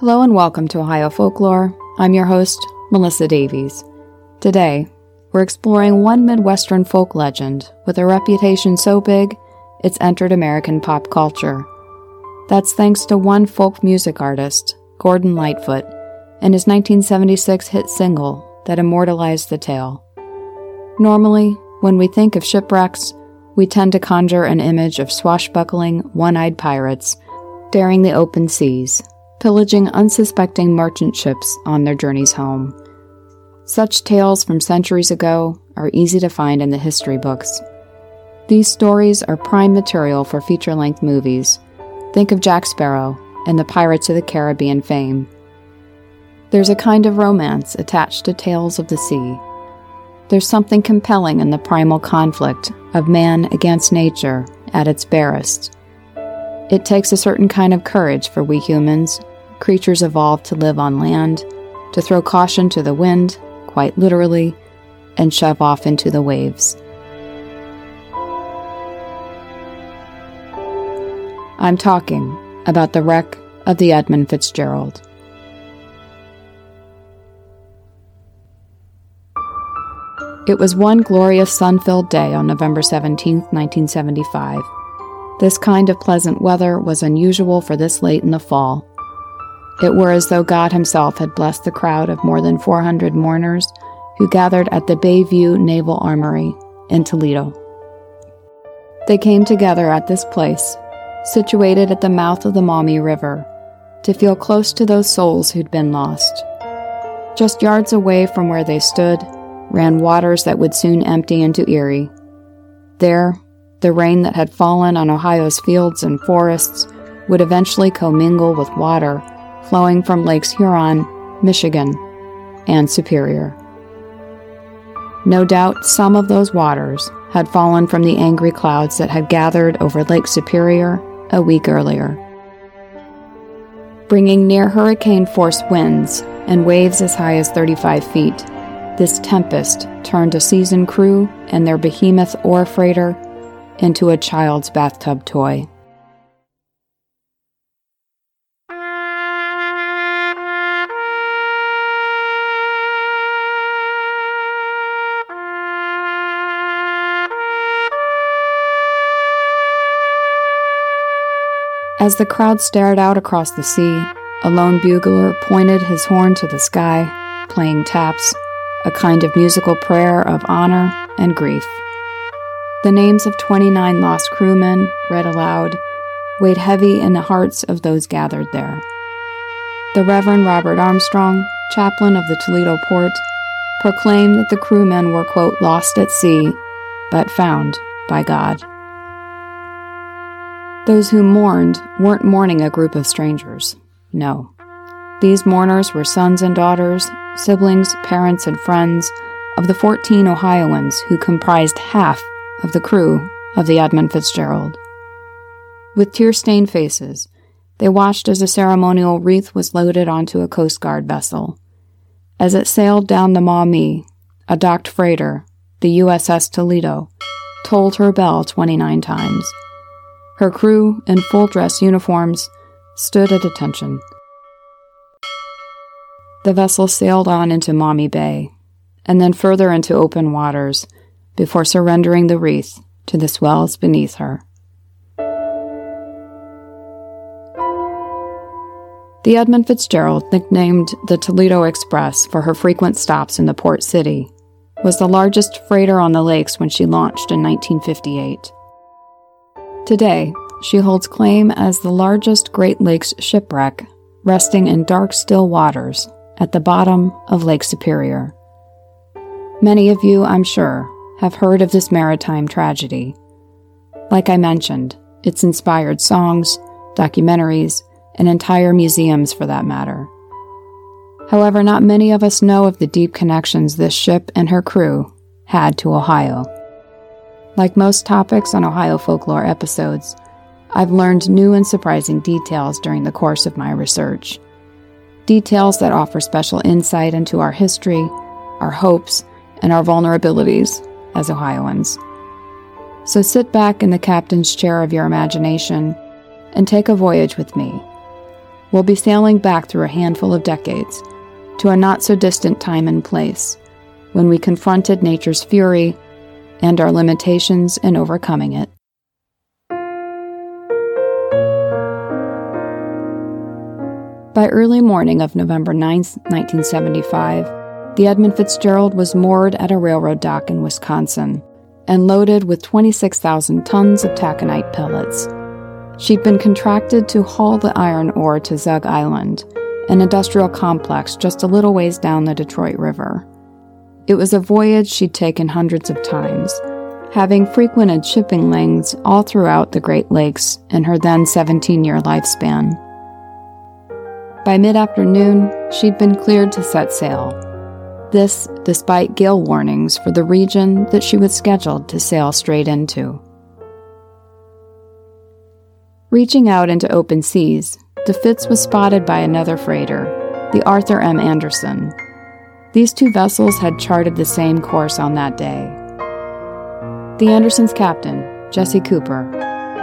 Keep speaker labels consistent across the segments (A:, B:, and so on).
A: Hello and welcome to Ohio Folklore. I'm your host, Melissa Davies. Today, we're exploring one Midwestern folk legend with a reputation so big it's entered American pop culture. That's thanks to one folk music artist, Gordon Lightfoot, and his 1976 hit single that immortalized the tale. Normally, when we think of shipwrecks, we tend to conjure an image of swashbuckling, one eyed pirates daring the open seas pillaging unsuspecting merchant ships on their journeys home. Such tales from centuries ago are easy to find in the history books. These stories are prime material for feature length movies. Think of Jack Sparrow and the Pirates of the Caribbean fame. There's a kind of romance attached to tales of the sea. There's something compelling in the primal conflict of man against nature at its barest. It takes a certain kind of courage for we humans creatures evolved to live on land, to throw caution to the wind, quite literally, and shove off into the waves. I'm talking about the wreck of the Edmund Fitzgerald. It was one glorious sun filled day on November 17, 1975. This kind of pleasant weather was unusual for this late in the fall, it were as though God Himself had blessed the crowd of more than 400 mourners who gathered at the Bayview Naval Armory in Toledo. They came together at this place, situated at the mouth of the Maumee River, to feel close to those souls who'd been lost. Just yards away from where they stood ran waters that would soon empty into Erie. There, the rain that had fallen on Ohio's fields and forests would eventually commingle with water flowing from Lakes Huron, Michigan, and Superior. No doubt some of those waters had fallen from the angry clouds that had gathered over Lake Superior a week earlier. Bringing near hurricane force winds and waves as high as 35 feet, this tempest turned a seasoned crew and their behemoth ore freighter into a child's bathtub toy. As the crowd stared out across the sea, a lone bugler pointed his horn to the sky, playing taps, a kind of musical prayer of honor and grief. The names of 29 lost crewmen, read aloud, weighed heavy in the hearts of those gathered there. The Reverend Robert Armstrong, chaplain of the Toledo port, proclaimed that the crewmen were, quote, lost at sea, but found by God. Those who mourned weren't mourning a group of strangers. No. These mourners were sons and daughters, siblings, parents, and friends of the 14 Ohioans who comprised half of the crew of the Edmund Fitzgerald. With tear stained faces, they watched as a ceremonial wreath was loaded onto a Coast Guard vessel. As it sailed down the Maumee, a docked freighter, the USS Toledo, tolled her bell 29 times. Her crew, in full dress uniforms, stood at attention. The vessel sailed on into Maumee Bay, and then further into open waters, before surrendering the wreath to the swells beneath her. The Edmund Fitzgerald, nicknamed the Toledo Express for her frequent stops in the port city, was the largest freighter on the lakes when she launched in 1958. Today, she holds claim as the largest Great Lakes shipwreck, resting in dark, still waters at the bottom of Lake Superior. Many of you, I'm sure, have heard of this maritime tragedy. Like I mentioned, it's inspired songs, documentaries, and entire museums for that matter. However, not many of us know of the deep connections this ship and her crew had to Ohio. Like most topics on Ohio folklore episodes, I've learned new and surprising details during the course of my research. Details that offer special insight into our history, our hopes, and our vulnerabilities as Ohioans. So sit back in the captain's chair of your imagination and take a voyage with me we'll be sailing back through a handful of decades to a not so distant time and place when we confronted nature's fury and our limitations in overcoming it. By early morning of November 9, 1975, the Edmund Fitzgerald was moored at a railroad dock in Wisconsin and loaded with 26,000 tons of taconite pellets. She'd been contracted to haul the iron ore to Zug Island, an industrial complex just a little ways down the Detroit River. It was a voyage she'd taken hundreds of times, having frequented shipping lanes all throughout the Great Lakes in her then 17 year lifespan. By mid afternoon, she'd been cleared to set sail. This despite gale warnings for the region that she was scheduled to sail straight into. Reaching out into open seas, the Fitz was spotted by another freighter, the Arthur M. Anderson. These two vessels had charted the same course on that day. The Anderson's captain, Jesse Cooper,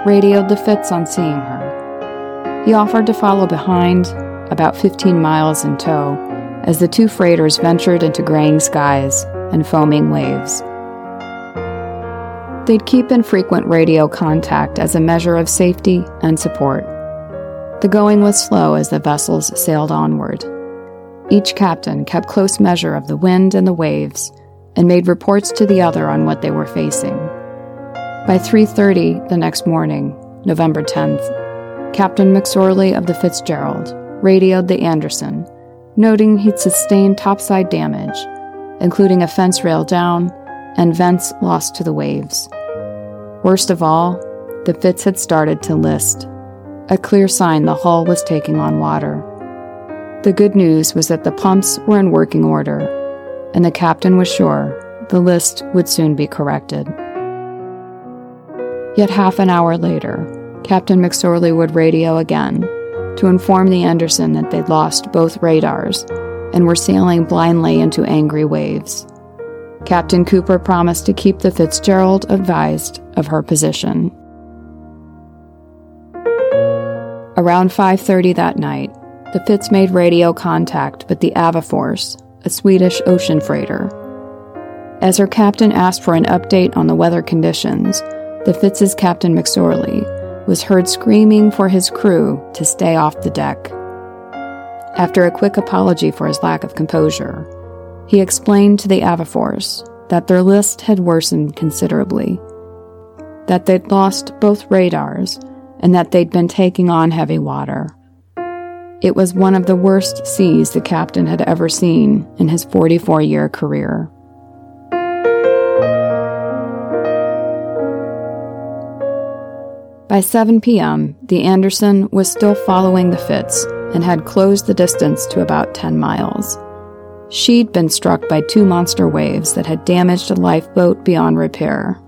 A: radioed the Fitz on seeing her. He offered to follow behind, about 15 miles in tow, as the two freighters ventured into graying skies and foaming waves. They'd keep in frequent radio contact as a measure of safety and support. The going was slow as the vessels sailed onward. Each captain kept close measure of the wind and the waves and made reports to the other on what they were facing. By 3:30 the next morning, November 10th, Captain McSorley of the Fitzgerald radioed the Anderson, noting he'd sustained topside damage, including a fence rail down and vents lost to the waves. Worst of all, the Fitz had started to list, a clear sign the hull was taking on water. The good news was that the pumps were in working order, and the captain was sure the list would soon be corrected. Yet half an hour later, Captain McSorley would radio again to inform the Anderson that they'd lost both radars and were sailing blindly into angry waves. Captain Cooper promised to keep the Fitzgerald advised of her position. Around 5:30 that night, the Fitz made radio contact with the Avafors, a Swedish ocean freighter. As her captain asked for an update on the weather conditions, the Fitz's Captain McSorley was heard screaming for his crew to stay off the deck. After a quick apology for his lack of composure, he explained to the Avafors that their list had worsened considerably, that they'd lost both radars, and that they'd been taking on heavy water. It was one of the worst seas the captain had ever seen in his 44 year career. By 7 p.m., the Anderson was still following the Fitz and had closed the distance to about 10 miles. She'd been struck by two monster waves that had damaged a lifeboat beyond repair.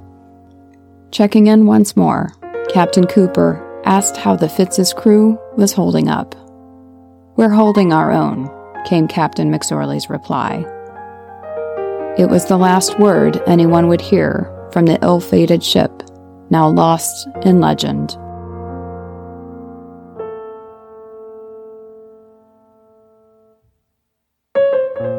A: Checking in once more, Captain Cooper asked how the Fitz's crew was holding up. We're holding our own, came Captain McSorley's reply. It was the last word anyone would hear from the ill fated ship, now lost in legend.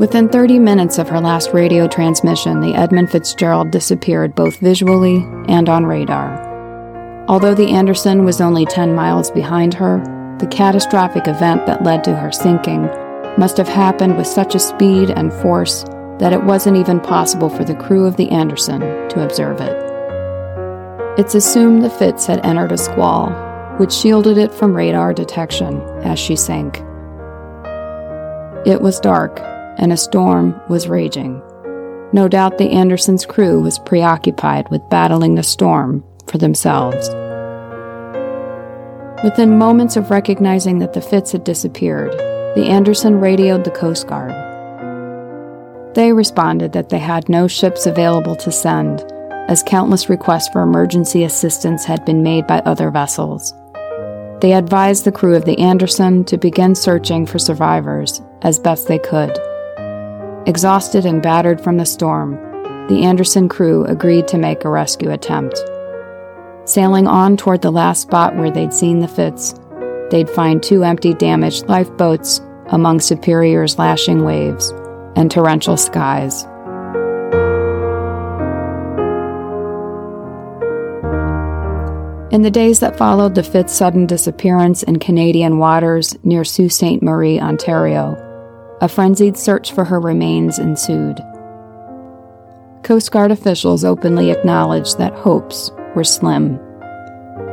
A: Within 30 minutes of her last radio transmission, the Edmund Fitzgerald disappeared both visually and on radar. Although the Anderson was only 10 miles behind her, the catastrophic event that led to her sinking must have happened with such a speed and force that it wasn't even possible for the crew of the Anderson to observe it. It's assumed the Fitz had entered a squall, which shielded it from radar detection as she sank. It was dark, and a storm was raging. No doubt the Anderson's crew was preoccupied with battling the storm for themselves. Within moments of recognizing that the Fitz had disappeared, the Anderson radioed the Coast Guard. They responded that they had no ships available to send, as countless requests for emergency assistance had been made by other vessels. They advised the crew of the Anderson to begin searching for survivors as best they could. Exhausted and battered from the storm, the Anderson crew agreed to make a rescue attempt. Sailing on toward the last spot where they'd seen the Fitz, they'd find two empty, damaged lifeboats among Superior's lashing waves and torrential skies. In the days that followed the Fitz's sudden disappearance in Canadian waters near Sault Ste. Marie, Ontario, a frenzied search for her remains ensued. Coast Guard officials openly acknowledged that hopes were slim.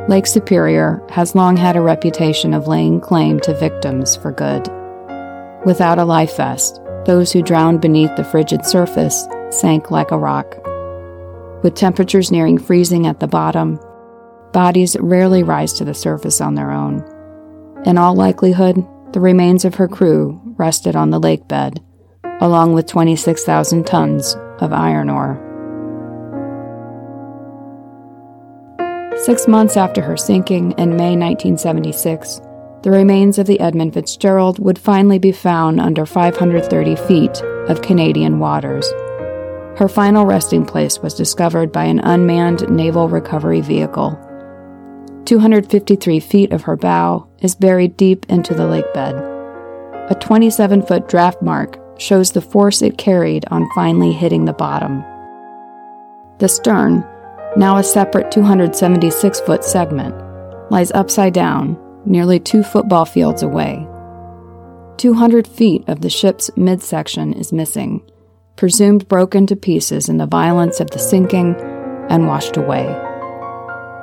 A: Lake Superior has long had a reputation of laying claim to victims for good. Without a life vest, those who drowned beneath the frigid surface sank like a rock. With temperatures nearing freezing at the bottom, Bodies rarely rise to the surface on their own. In all likelihood, the remains of her crew rested on the lake bed, along with 26,000 tons of iron ore. Six months after her sinking in May 1976, the remains of the Edmund Fitzgerald would finally be found under 530 feet of Canadian waters. Her final resting place was discovered by an unmanned naval recovery vehicle 253 feet of her bow is buried deep into the lake bed. A 27 foot draft mark shows the force it carried on finally hitting the bottom. The stern, now a separate 276 foot segment, lies upside down, nearly two football fields away. 200 feet of the ship's midsection is missing, presumed broken to pieces in the violence of the sinking and washed away.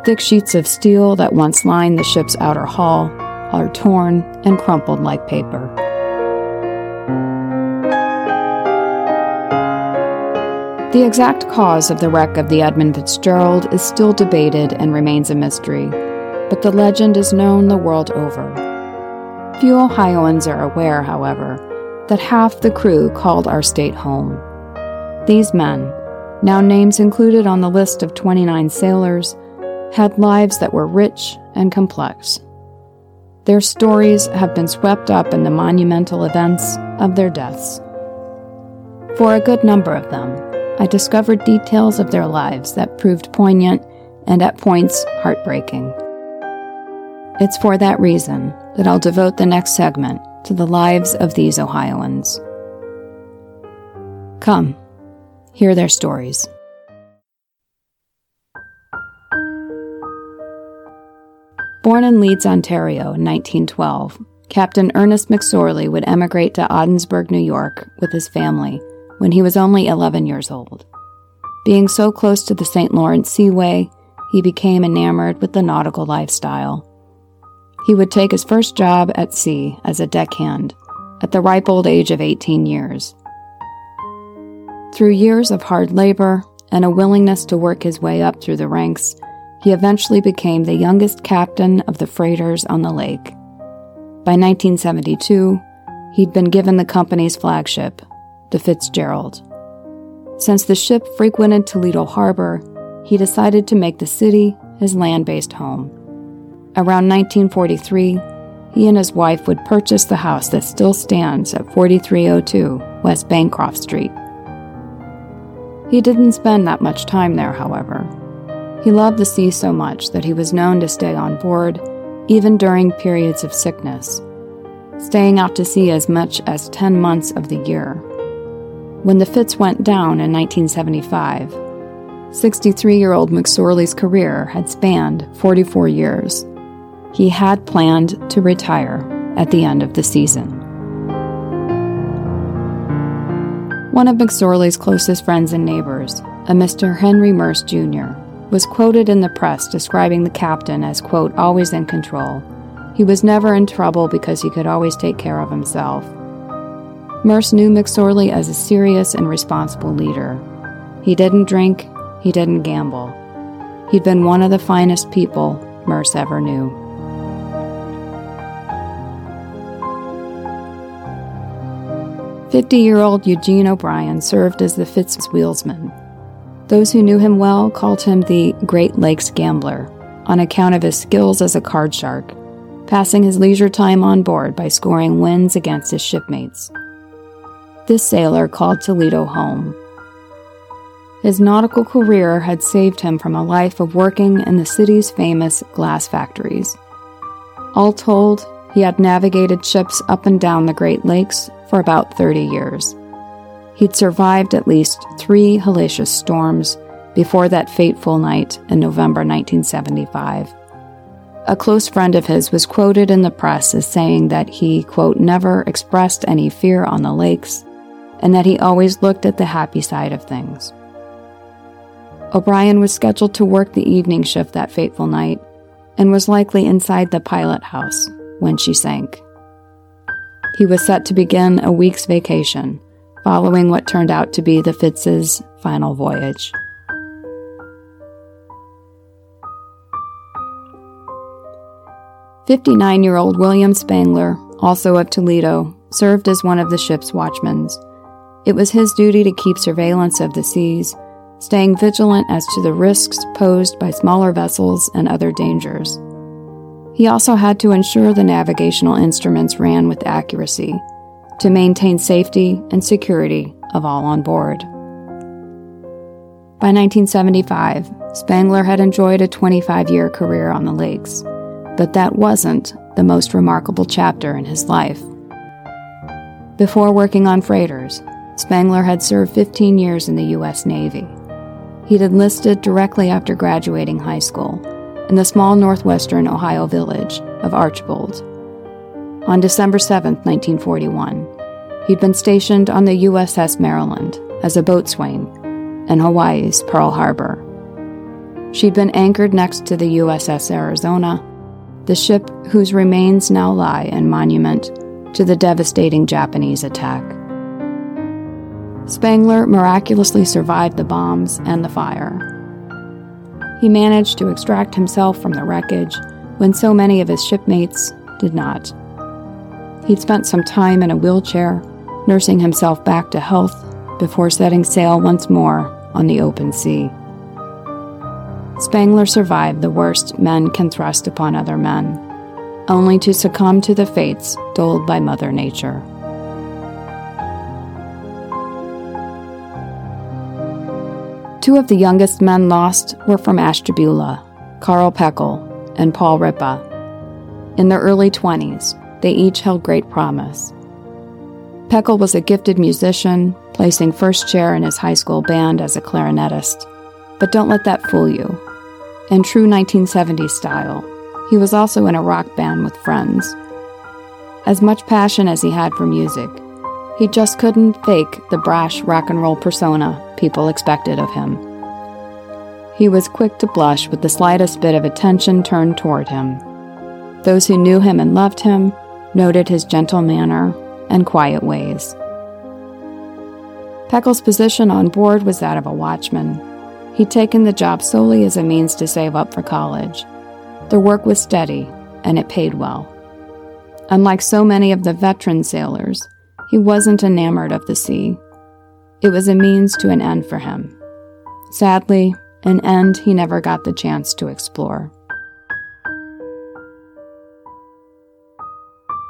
A: Thick sheets of steel that once lined the ship's outer hull are torn and crumpled like paper. The exact cause of the wreck of the Edmund Fitzgerald is still debated and remains a mystery, but the legend is known the world over. Few Ohioans are aware, however, that half the crew called our state home. These men, now names included on the list of 29 sailors, had lives that were rich and complex. Their stories have been swept up in the monumental events of their deaths. For a good number of them, I discovered details of their lives that proved poignant and at points heartbreaking. It's for that reason that I'll devote the next segment to the lives of these Ohioans. Come, hear their stories. Born in Leeds, Ontario in 1912, Captain Ernest McSorley would emigrate to Ogdensburg, New York with his family when he was only 11 years old. Being so close to the St. Lawrence Seaway, he became enamored with the nautical lifestyle. He would take his first job at sea as a deckhand at the ripe old age of 18 years. Through years of hard labor and a willingness to work his way up through the ranks, he eventually became the youngest captain of the freighters on the lake. By 1972, he'd been given the company's flagship, the Fitzgerald. Since the ship frequented Toledo Harbor, he decided to make the city his land based home. Around 1943, he and his wife would purchase the house that still stands at 4302 West Bancroft Street. He didn't spend that much time there, however. He loved the sea so much that he was known to stay on board, even during periods of sickness, staying out to sea as much as 10 months of the year. When the Fitz went down in 1975, 63 year old McSorley's career had spanned 44 years. He had planned to retire at the end of the season. One of McSorley's closest friends and neighbors, a Mr. Henry Merce Jr., was quoted in the press describing the captain as, quote, always in control. He was never in trouble because he could always take care of himself. Merce knew McSorley as a serious and responsible leader. He didn't drink, he didn't gamble. He'd been one of the finest people Merce ever knew. Fifty year old Eugene O'Brien served as the Fitz wheelsman those who knew him well called him the Great Lakes Gambler on account of his skills as a card shark, passing his leisure time on board by scoring wins against his shipmates. This sailor called Toledo home. His nautical career had saved him from a life of working in the city's famous glass factories. All told, he had navigated ships up and down the Great Lakes for about 30 years. He'd survived at least three hellacious storms before that fateful night in November 1975. A close friend of his was quoted in the press as saying that he, quote, never expressed any fear on the lakes and that he always looked at the happy side of things. O'Brien was scheduled to work the evening shift that fateful night and was likely inside the pilot house when she sank. He was set to begin a week's vacation following what turned out to be the Fitz's final voyage. Fifty-nine year old William Spangler, also of Toledo, served as one of the ship's watchmen. It was his duty to keep surveillance of the seas, staying vigilant as to the risks posed by smaller vessels and other dangers. He also had to ensure the navigational instruments ran with accuracy to maintain safety and security of all on board. By 1975, Spangler had enjoyed a 25 year career on the lakes, but that wasn't the most remarkable chapter in his life. Before working on freighters, Spangler had served 15 years in the U.S. Navy. He'd enlisted directly after graduating high school in the small northwestern Ohio village of Archbold. On December 7, 1941, he'd been stationed on the USS Maryland as a boatswain in Hawaii's Pearl Harbor. She'd been anchored next to the USS Arizona, the ship whose remains now lie in monument to the devastating Japanese attack. Spangler miraculously survived the bombs and the fire. He managed to extract himself from the wreckage when so many of his shipmates did not. He'd spent some time in a wheelchair, nursing himself back to health before setting sail once more on the open sea. Spangler survived the worst men can thrust upon other men, only to succumb to the fates doled by Mother Nature. Two of the youngest men lost were from Ashtabula, Karl Peckol and Paul Riippa. In their early 20s, they each held great promise. Peckel was a gifted musician, placing first chair in his high school band as a clarinetist. But don't let that fool you. In true 1970s style, he was also in a rock band with friends. As much passion as he had for music, he just couldn't fake the brash rock and roll persona people expected of him. He was quick to blush with the slightest bit of attention turned toward him. Those who knew him and loved him noted his gentle manner and quiet ways. Peckol's position on board was that of a watchman. He'd taken the job solely as a means to save up for college. The work was steady, and it paid well. Unlike so many of the veteran sailors, he wasn't enamored of the sea it was a means to an end for him. Sadly, an end he never got the chance to explore.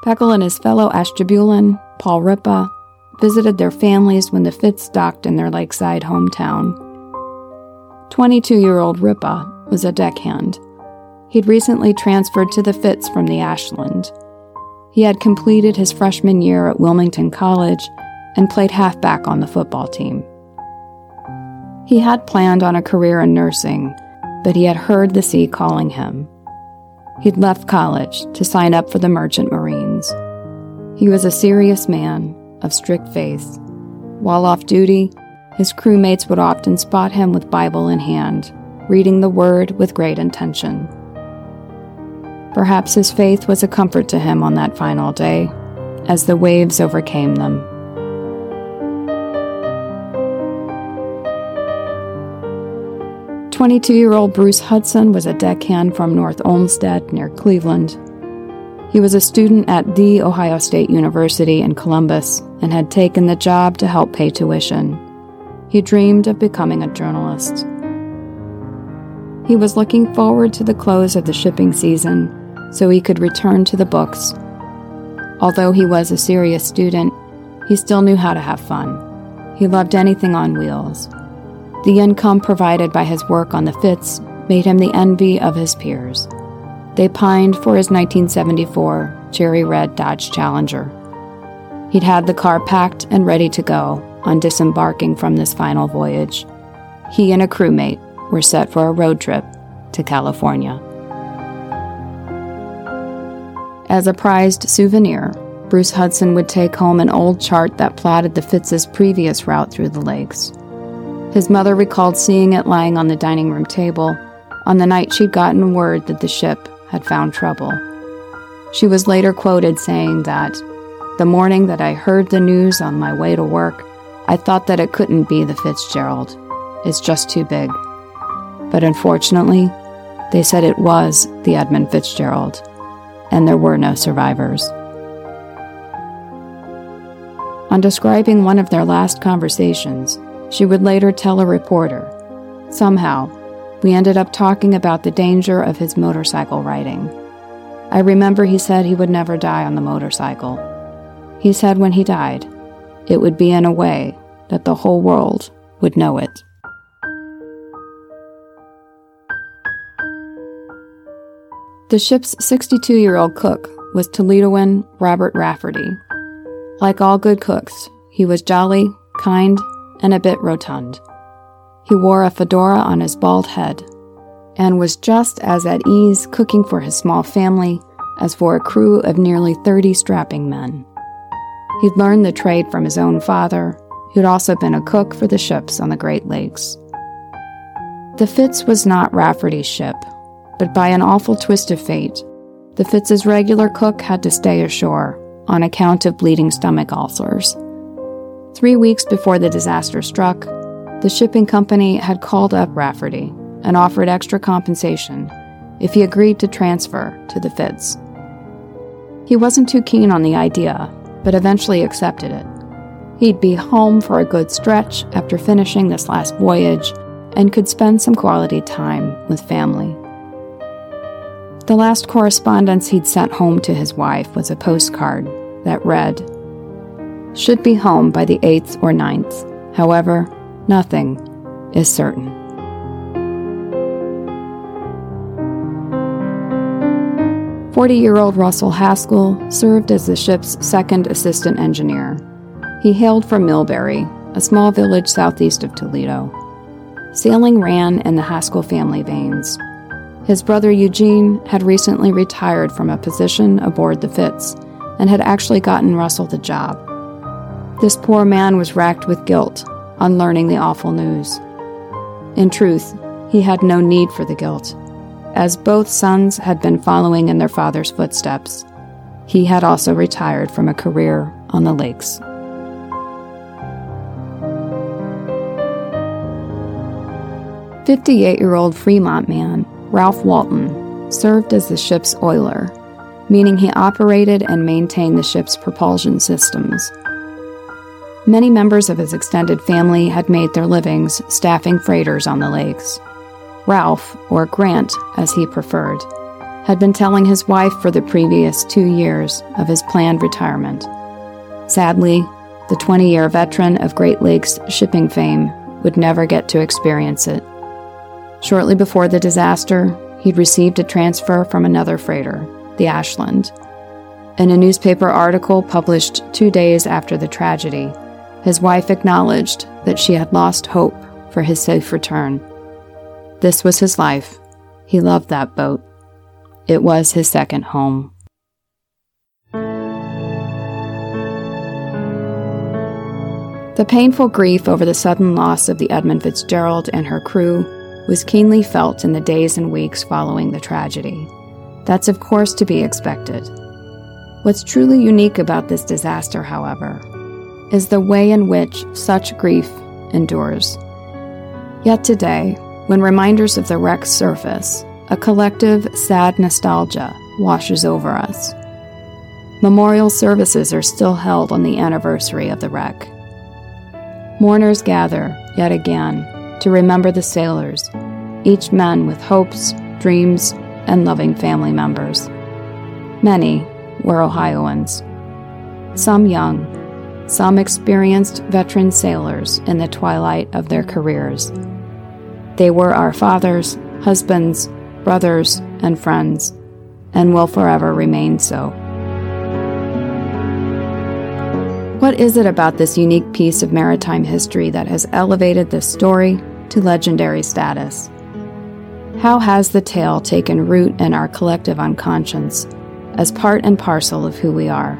A: Peckol and his fellow Ashtabulan, Paul Riippa, visited their families when the Fitz docked in their lakeside hometown. 22 year old Riippa was a deckhand. He'd recently transferred to the Fitz from the Ashland. He had completed his freshman year at Wilmington College and played halfback on the football team. He had planned on a career in nursing, but he had heard the sea calling him. He'd left college to sign up for the Merchant Marines. He was a serious man of strict faith. While off duty, his crewmates would often spot him with Bible in hand, reading the Word with great intention. Perhaps his faith was a comfort to him on that final day, as the waves overcame them. 22 year old Bruce Hudson was a deckhand from North Olmsted near Cleveland. He was a student at The Ohio State University in Columbus and had taken the job to help pay tuition. He dreamed of becoming a journalist. He was looking forward to the close of the shipping season so he could return to the books. Although he was a serious student, he still knew how to have fun. He loved anything on wheels. The income provided by his work on the Fitz made him the envy of his peers. They pined for his 1974 cherry red Dodge Challenger. He'd had the car packed and ready to go on disembarking from this final voyage. He and a crewmate were set for a road trip to California. As a prized souvenir, Bruce Hudson would take home an old chart that plotted the Fitz's previous route through the lakes. His mother recalled seeing it lying on the dining room table on the night she'd gotten word that the ship had found trouble. She was later quoted saying that, The morning that I heard the news on my way to work, I thought that it couldn't be the Fitzgerald. It's just too big. But unfortunately, they said it was the Edmund Fitzgerald, and there were no survivors. On describing one of their last conversations, she would later tell a reporter, Somehow, we ended up talking about the danger of his motorcycle riding. I remember he said he would never die on the motorcycle. He said when he died, it would be in a way that the whole world would know it. The ship's 62 year old cook was Toledoan Robert Rafferty. Like all good cooks, he was jolly, kind, and a bit rotund. He wore a fedora on his bald head and was just as at ease cooking for his small family as for a crew of nearly 30 strapping men. He'd learned the trade from his own father, who'd also been a cook for the ships on the Great Lakes. The Fitz was not Rafferty's ship, but by an awful twist of fate, the Fitz's regular cook had to stay ashore on account of bleeding stomach ulcers. Three weeks before the disaster struck, the shipping company had called up Rafferty and offered extra compensation if he agreed to transfer to the Fitz. He wasn't too keen on the idea, but eventually accepted it. He'd be home for a good stretch after finishing this last voyage and could spend some quality time with family. The last correspondence he'd sent home to his wife was a postcard that read, Should be home by the 8th or 9th. However, Nothing is certain. Forty year old Russell Haskell served as the ship's second assistant engineer. He hailed from Millbury, a small village southeast of Toledo. Sailing ran in the Haskell family veins. His brother Eugene had recently retired from a position aboard the Fitz and had actually gotten Russell the job. This poor man was racked with guilt on learning the awful news. In truth, he had no need for the guilt, as both sons had been following in their father's footsteps. He had also retired from a career on the lakes. Fifty-eight-year-old Fremont man Ralph Walton served as the ship's oiler, meaning he operated and maintained the ship's propulsion systems Many members of his extended family had made their livings staffing freighters on the lakes. Ralph, or Grant as he preferred, had been telling his wife for the previous two years of his planned retirement. Sadly, the 20 year veteran of Great Lakes shipping fame would never get to experience it. Shortly before the disaster, he'd received a transfer from another freighter, the Ashland. In a newspaper article published two days after the tragedy, his wife acknowledged that she had lost hope for his safe return. This was his life. He loved that boat. It was his second home. The painful grief over the sudden loss of the Edmund Fitzgerald and her crew was keenly felt in the days and weeks following the tragedy. That's, of course, to be expected. What's truly unique about this disaster, however, is the way in which such grief endures. Yet today, when reminders of the wreck surface, a collective sad nostalgia washes over us. Memorial services are still held on the anniversary of the wreck. Mourners gather, yet again, to remember the sailors, each man with hopes, dreams, and loving family members. Many were Ohioans, some young, some experienced veteran sailors in the twilight of their careers. They were our fathers, husbands, brothers, and friends, and will forever remain so. What is it about this unique piece of maritime history that has elevated this story to legendary status? How has the tale taken root in our collective unconscious as part and parcel of who we are?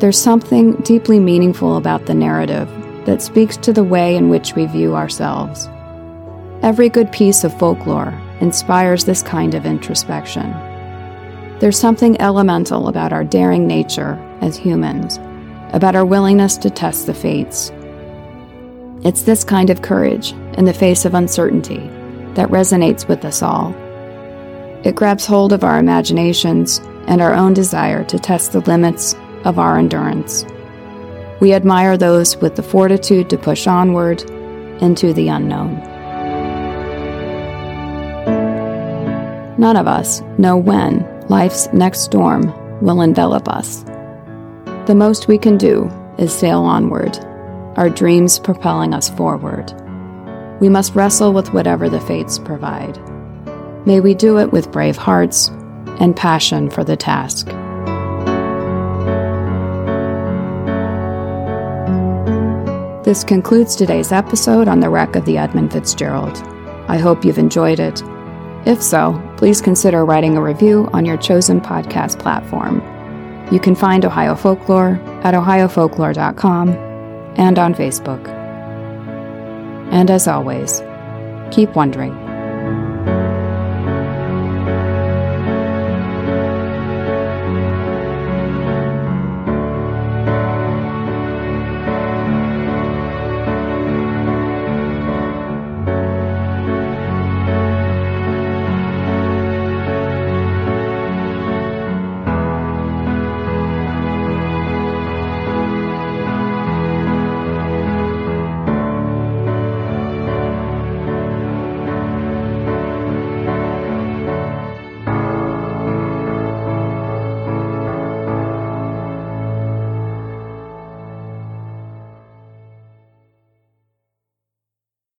A: There's something deeply meaningful about the narrative that speaks to the way in which we view ourselves. Every good piece of folklore inspires this kind of introspection. There's something elemental about our daring nature as humans, about our willingness to test the fates. It's this kind of courage in the face of uncertainty that resonates with us all. It grabs hold of our imaginations and our own desire to test the limits of our endurance. We admire those with the fortitude to push onward into the unknown. None of us know when life's next storm will envelop us. The most we can do is sail onward, our dreams propelling us forward. We must wrestle with whatever the fates provide. May we do it with brave hearts and passion for the task. This concludes today's episode on the wreck of the Edmund Fitzgerald. I hope you've enjoyed it. If so, please consider writing a review on your chosen podcast platform. You can find Ohio Folklore at ohiofolklore.com and on Facebook. And as always, keep wondering.